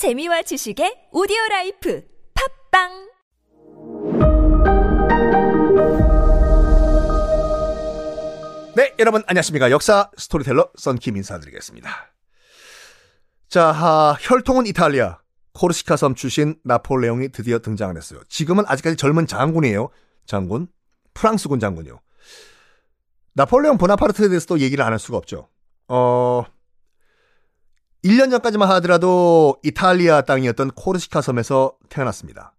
재미와 지식의 audio life 팟빵 네, 여러분 안녕하십니까. 역사 스토리텔러 썬킴 인사드리겠습니다. 자, 하, 혈통은 이탈리아. 코르시카 섬 출신 나폴레옹이 드디어 등장을 했어요. 지금은 아직까지 젊은 장군이에요. 장군. 프랑스군 장군이요. 나폴레옹 보나파르트에 대해서도 얘기를 안 할 수가 없죠. 어, 1년 전까지만 하더라도 이탈리아 땅이었던 코르시카 섬에서 태어났습니다.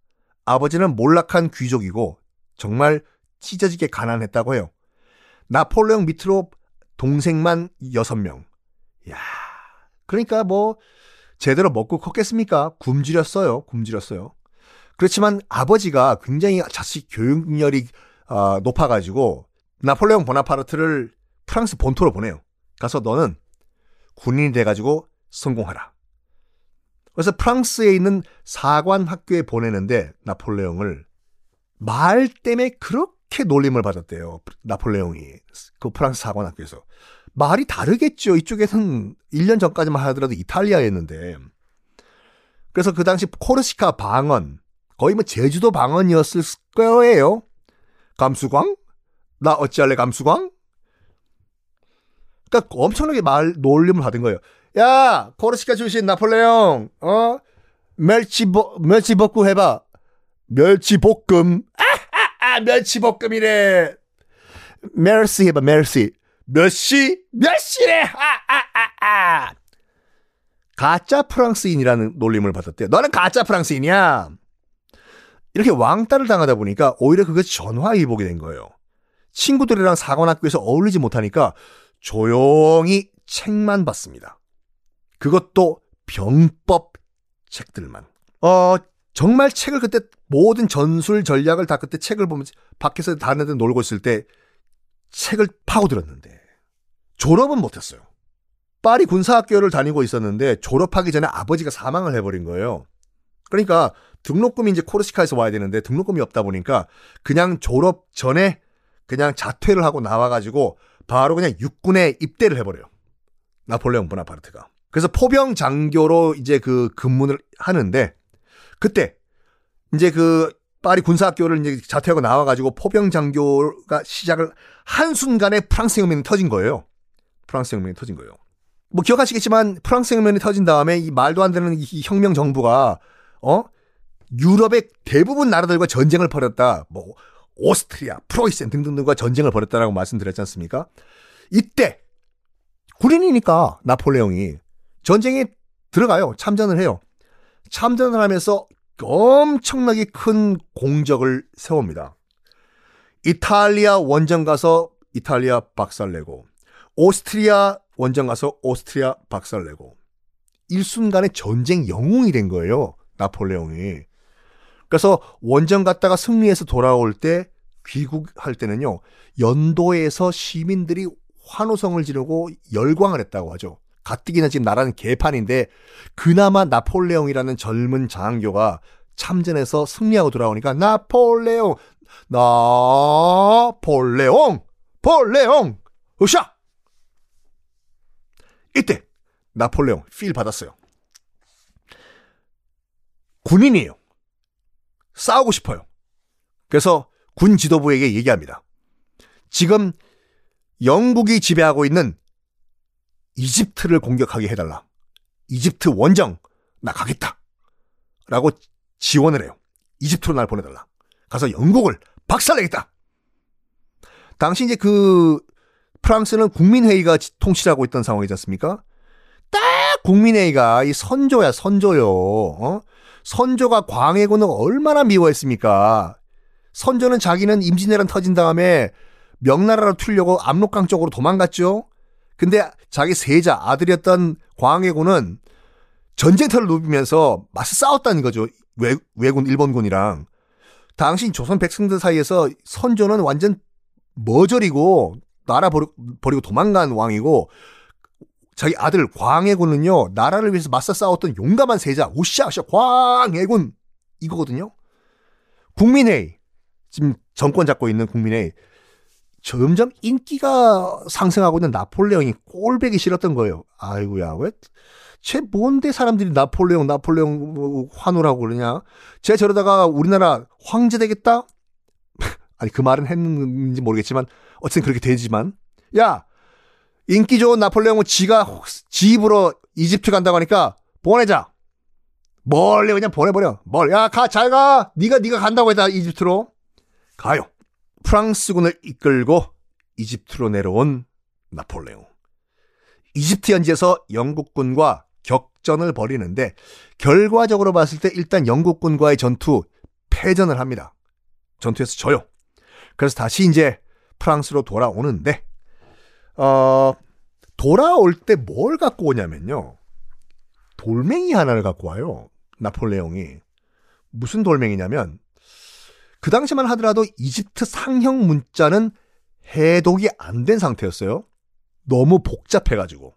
아버지는 몰락한 귀족이고 정말 찢어지게 가난했다고 해요. 나폴레옹 밑으로 동생만 6명. 야 그러니까 뭐 제대로 먹고 컸겠습니까? 굶주렸어요. 굶주렸어요. 그렇지만 아버지가 굉장히 자식 교육열이 어, 높아가지고 나폴레옹 보나파르트를 프랑스 본토로 보내요. 가서 너는 군인이 돼가지고 성공하라. 그래서 프랑스에 있는 사관 학교에 보내는데 나폴레옹을 말 때문에 그렇게 놀림을 받았대요. 나폴레옹이 그 프랑스 사관 학교에서 말이 다르겠죠. 이쪽에서는 1년 전까지만 하더라도 이탈리아였는데 그래서 그 당시 코르시카 방언 거의 뭐 제주도 방언이었을 거예요. 감수광? 나 어찌할래 감수광? 그러니까 엄청나게 말 놀림을 받은 거예요. 야, 코르시카 출신 나폴레옹, 어? 멸치보, 멸치볶음 해봐. 멸치볶음. 아, 아, 아, 멸치볶음이래. 멸시 해봐, 멸시. 멸시? 멸시래! 아, 아, 아, 아. 가짜 프랑스인이라는 놀림을 받았대요. 너는 가짜 프랑스인이야. 이렇게 왕따를 당하다 보니까 오히려 그것이 전화위복이 된 거예요. 친구들이랑 사관학교에서 어울리지 못하니까 조용히 책만 봤습니다. 그것도 병법 책들만. 어, 정말 책을 그때 모든 전술 전략을 다 그때 책을 보면서 밖에서 다른 애들 놀고 있을 때 책을 파고들었는데 졸업은 못했어요. 파리 군사학교를 다니고 있었는데 졸업하기 전에 아버지가 사망을 해버린 거예요. 그러니까 등록금이 이제 코르시카에서 와야 되는데 등록금이 없다 보니까 그냥 졸업 전에 그냥 자퇴를 하고 나와가지고 바로 그냥 육군에 입대를 해버려요. 나폴레옹 보나파르트가. 그래서 포병 장교로 이제 그 근무를 하는데 그때 이제 그 파리 군사학교를 이제 자퇴하고 나와가지고 포병 장교가 시작을 한 순간에 프랑스 혁명이 터진 거예요. 프랑스 혁명이 터진 거예요. 뭐 기억하시겠지만 프랑스 혁명이 터진 다음에 이 말도 안 되는 이 혁명 정부가 어 유럽의 대부분 나라들과 전쟁을 벌였다. 뭐 오스트리아, 프로이센 등등등과 전쟁을 벌였다라고 말씀드렸지 않습니까? 이때 군인이니까 나폴레옹이 전쟁에 들어가요. 참전을 해요. 참전을 하면서 엄청나게 큰 공적을 세웁니다. 이탈리아 원정 가서 이탈리아 박살내고 오스트리아 원정 가서 오스트리아 박살내고 일순간에 전쟁 영웅이 된 거예요. 나폴레옹이. 그래서 원정 갔다가 승리해서 돌아올 때 귀국할 때는요. 연도에서 시민들이 환호성을 지르고 열광을 했다고 하죠. 가뜩이나 지금 나라는 개판인데 그나마 나폴레옹이라는 젊은 장교가 참전해서 승리하고 돌아오니까 나폴레옹 나폴레옹 폴레옹 으쌰 이때 나폴레옹 필 받았어요. 군인이에요. 싸우고 싶어요. 그래서 군 지도부에게 얘기합니다. 지금 영국이 지배하고 있는 이집트를 공격하게 해달라. 이집트 원정 나 가겠다. 라고 지원을 해요. 이집트로 날 보내달라. 가서 영국을 박살내겠다. 당시 이제 그 프랑스는 국민회의가 통치하고 있던 상황이지 않습니까? 딱 국민회의가 이 선조야 선조요. 어? 선조가 광해군을 얼마나 미워했습니까? 선조는 자기는 임진왜란 터진 다음에 명나라로 튀려고 압록강 쪽으로 도망갔죠. 근데 자기 세자 아들이었던 광해군은 전쟁터를 누비면서 맞서 싸웠다는 거죠. 외, 외군 일본군이랑. 당시 조선 백성들 사이에서 선조는 완전 머저리고 나라 버리고, 도망간 왕이고 자기 아들 광해군은요 나라를 위해서 맞서 싸웠던 용감한 세자 오샤오샤 광해군 이거거든요. 국민회의 지금 정권 잡고 있는 국민회의 점점 인기가 상승하고 있는 나폴레옹이 꼴배기 싫었던 거예요. 아이고야, 왜, 쟤 뭔데 사람들이 나폴레옹, 나폴레옹 뭐 환호라고 그러냐? 쟤 저러다가 우리나라 황제 되겠다? 아니, 그 말은 했는지 모르겠지만, 어쨌든 그렇게 되지만, 야! 인기 좋은 나폴레옹은 지가, 지 입으로 이집트 간다고 하니까, 보내자! 멀리 그냥 보내버려. 멀, 야, 가, 잘 가! 니가 간다고 했다, 이집트로. 가요. 프랑스군을 이끌고 이집트로 내려온 나폴레옹. 이집트 현지에서 영국군과 격전을 벌이는데 결과적으로 봤을 때 일단 영국군과의 전투 패전을 합니다. 전투에서 져요. 그래서 다시 이제 프랑스로 돌아오는데 어 돌아올 때 뭘 갖고 오냐면요. 돌멩이 하나를 갖고 와요. 나폴레옹이. 무슨 돌멩이냐면 그 당시만 하더라도 이집트 상형 문자는 해독이 안 된 상태였어요. 너무 복잡해가지고.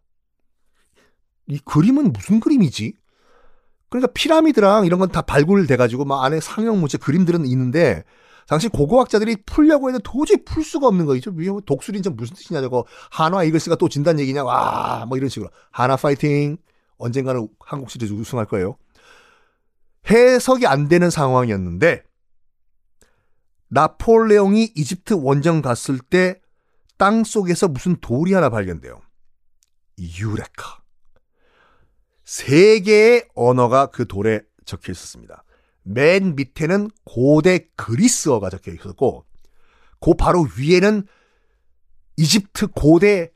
이 그림은 무슨 그림이지? 그러니까 피라미드랑 이런 건 다 발굴돼가지고 막 안에 상형 문자 그림들은 있는데 당시 고고학자들이 풀려고 해도 도저히 풀 수가 없는 거죠. 독수리는 무슨 뜻이냐 저거 한화 이글스가 또 진단 얘기냐 와 뭐 이런 식으로 한화 파이팅 언젠가는 한국 시리즈 우승할 거예요. 해석이 안 되는 상황이었는데 나폴레옹이 이집트 원정 갔을 때 땅 속에서 무슨 돌이 하나 발견돼요. 유레카. 세 개의 언어가 그 돌에 적혀 있었습니다. 맨 밑에는 고대 그리스어가 적혀 있었고, 그 바로 위에는 이집트 고대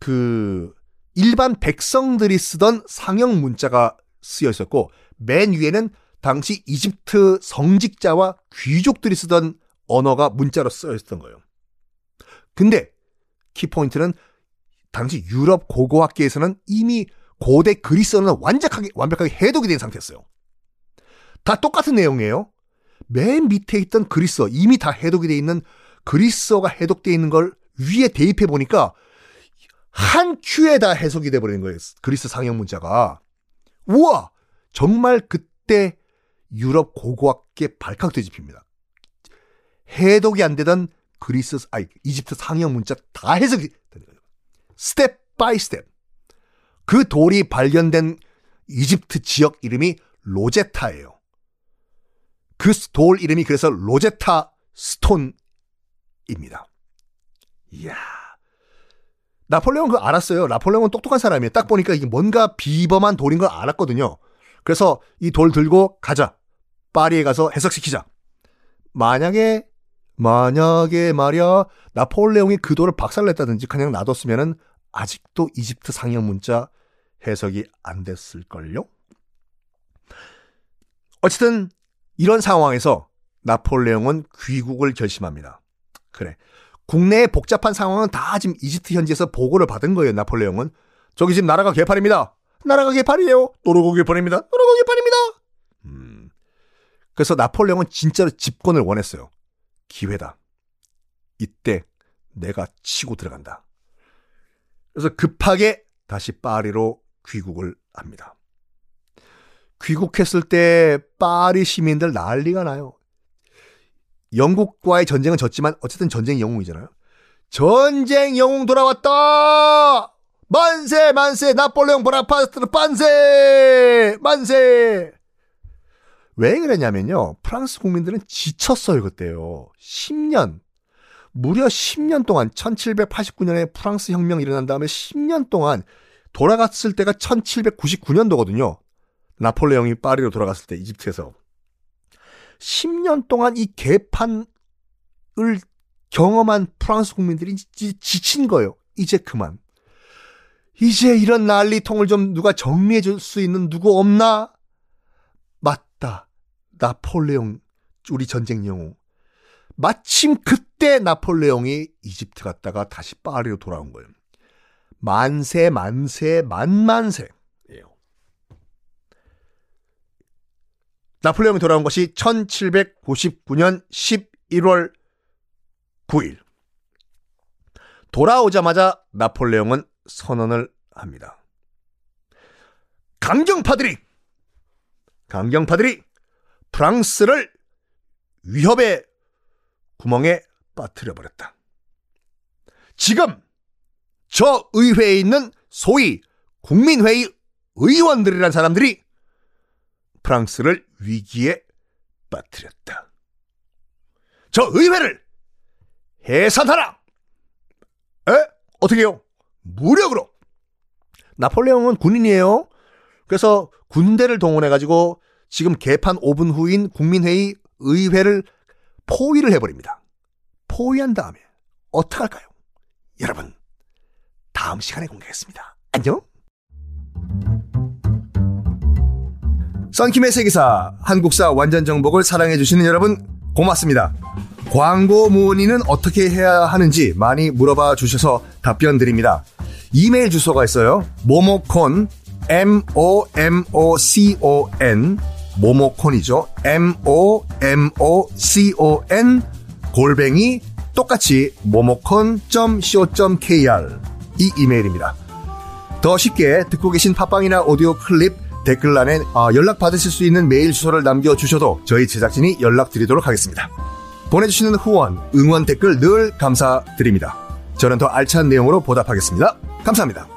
그 일반 백성들이 쓰던 상형 문자가 쓰여 있었고, 맨 위에는 당시 이집트 성직자와 귀족들이 쓰던 언어가 문자로 쓰여 있었던 거예요. 근데 키포인트는 당시 유럽 고고학계에서는 이미 고대 그리스어는 완벽하게, 완벽하게 해독이 된 상태였어요. 다 똑같은 내용이에요. 맨 밑에 있던 그리스어, 이미 다 해독이 돼 있는 그리스어가 해독되어 있는 걸 위에 대입해 보니까 한 큐에 다 해석이 돼버리는 거예요. 그리스 상형 문자가. 우와! 정말 그때 유럽 고고학계 발칵 뒤집힙니다. 해독이 안 되던 그리스, 아니, 이집트 상형 문자 다 해석이 되는 거예요. Step by step. 그 돌이 발견된 이집트 지역 이름이 로제타예요. 그 돌 이름이 그래서 로제타 스톤입니다. 이야. 나폴레옹 그거 알았어요. 나폴레옹은 똑똑한 사람이에요. 딱 보니까 이게 뭔가 비범한 돌인 걸 알았거든요. 그래서 이 돌 들고 가자. 파리에 가서 해석시키자. 만약에 만약에 말이야 나폴레옹이 그 돌을 박살냈다든지 그냥 놔뒀으면은 아직도 이집트 상형 문자 해석이 안 됐을걸요? 어쨌든 이런 상황에서 나폴레옹은 귀국을 결심합니다. 그래. 국내의 복잡한 상황은 다 지금 이집트 현지에서 보고를 받은 거예요, 나폴레옹은. 저기 지금 나라가 개판입니다. 나라가 개판이에요. 노르고 개판입니다. 노르고 개판입니다. 음. 그래서 나폴레옹은 진짜로 집권을 원했어요. 기회다. 이때 내가 치고 들어간다. 그래서 급하게 다시 파리로 귀국을 합니다. 귀국했을 때 파리 시민들 난리가 나요. 영국과의 전쟁은 졌지만 어쨌든 전쟁 영웅이잖아요. 전쟁 영웅 돌아왔다! 만세 만세 나폴레옹 보나파르트 만세 만세 왜 그랬냐면요. 프랑스 국민들은 지쳤어요, 그때요. 10년. 무려 10년 동안 1789년에 프랑스 혁명이 일어난 다음에 10년 동안 돌아갔을 때가 1799년도거든요. 나폴레옹이 파리로 돌아갔을 때 이집트에서 10년 동안 이 개판을 경험한 프랑스 국민들이 지친 거예요. 이제 그만. 이제 이런 난리통을 좀 누가 정리해 줄 수 있는 누구 없나? 나폴레옹, 우리 전쟁 영웅. 마침 그때 나폴레옹이 이집트 갔다가 다시 파리로 돌아온 거예요. 만세, 만세, 만만세. 예요. 나폴레옹이 돌아온 것이 1799년 11월 9일. 돌아오자마자 나폴레옹은 선언을 합니다. 강경파들이 강경파들이 프랑스를 위협의 구멍에 빠뜨려 버렸다. 지금 저 의회에 있는 소위 국민회의 의원들이란 사람들이 프랑스를 위기에 빠뜨렸다. 저 의회를 해산하라! 에? 어떻게요? 무력으로! 나폴레옹은 군인이에요. 그래서 군대를 동원해가지고 지금 개판 5분 후인 국민회의 의회를 포위를 해버립니다. 포위한 다음에 어떡할까요? 여러분, 다음 시간에 공개하겠습니다. 안녕! 썬킴의 세계사, 한국사 완전 정복을 사랑해주시는 여러분, 고맙습니다. 광고 문의는 어떻게 해야 하는지 많이 물어봐 주셔서 답변 드립니다. 이메일 주소가 있어요. 모모콘, m-o-m-o-c-o-n, 모모콘이죠. m-o-m-o-c-o-n, 골뱅이, 똑같이 모모콘.co.kr 이 이메일입니다. 더 쉽게 듣고 계신 팟빵이나 오디오 클립 댓글란에 아, 연락 받으실 수 있는 메일 주소를 남겨주셔도 저희 제작진이 연락드리도록 하겠습니다. 보내주시는 후원, 응원 댓글 늘 감사드립니다. 저는 더 알찬 내용으로 보답하겠습니다. 감사합니다.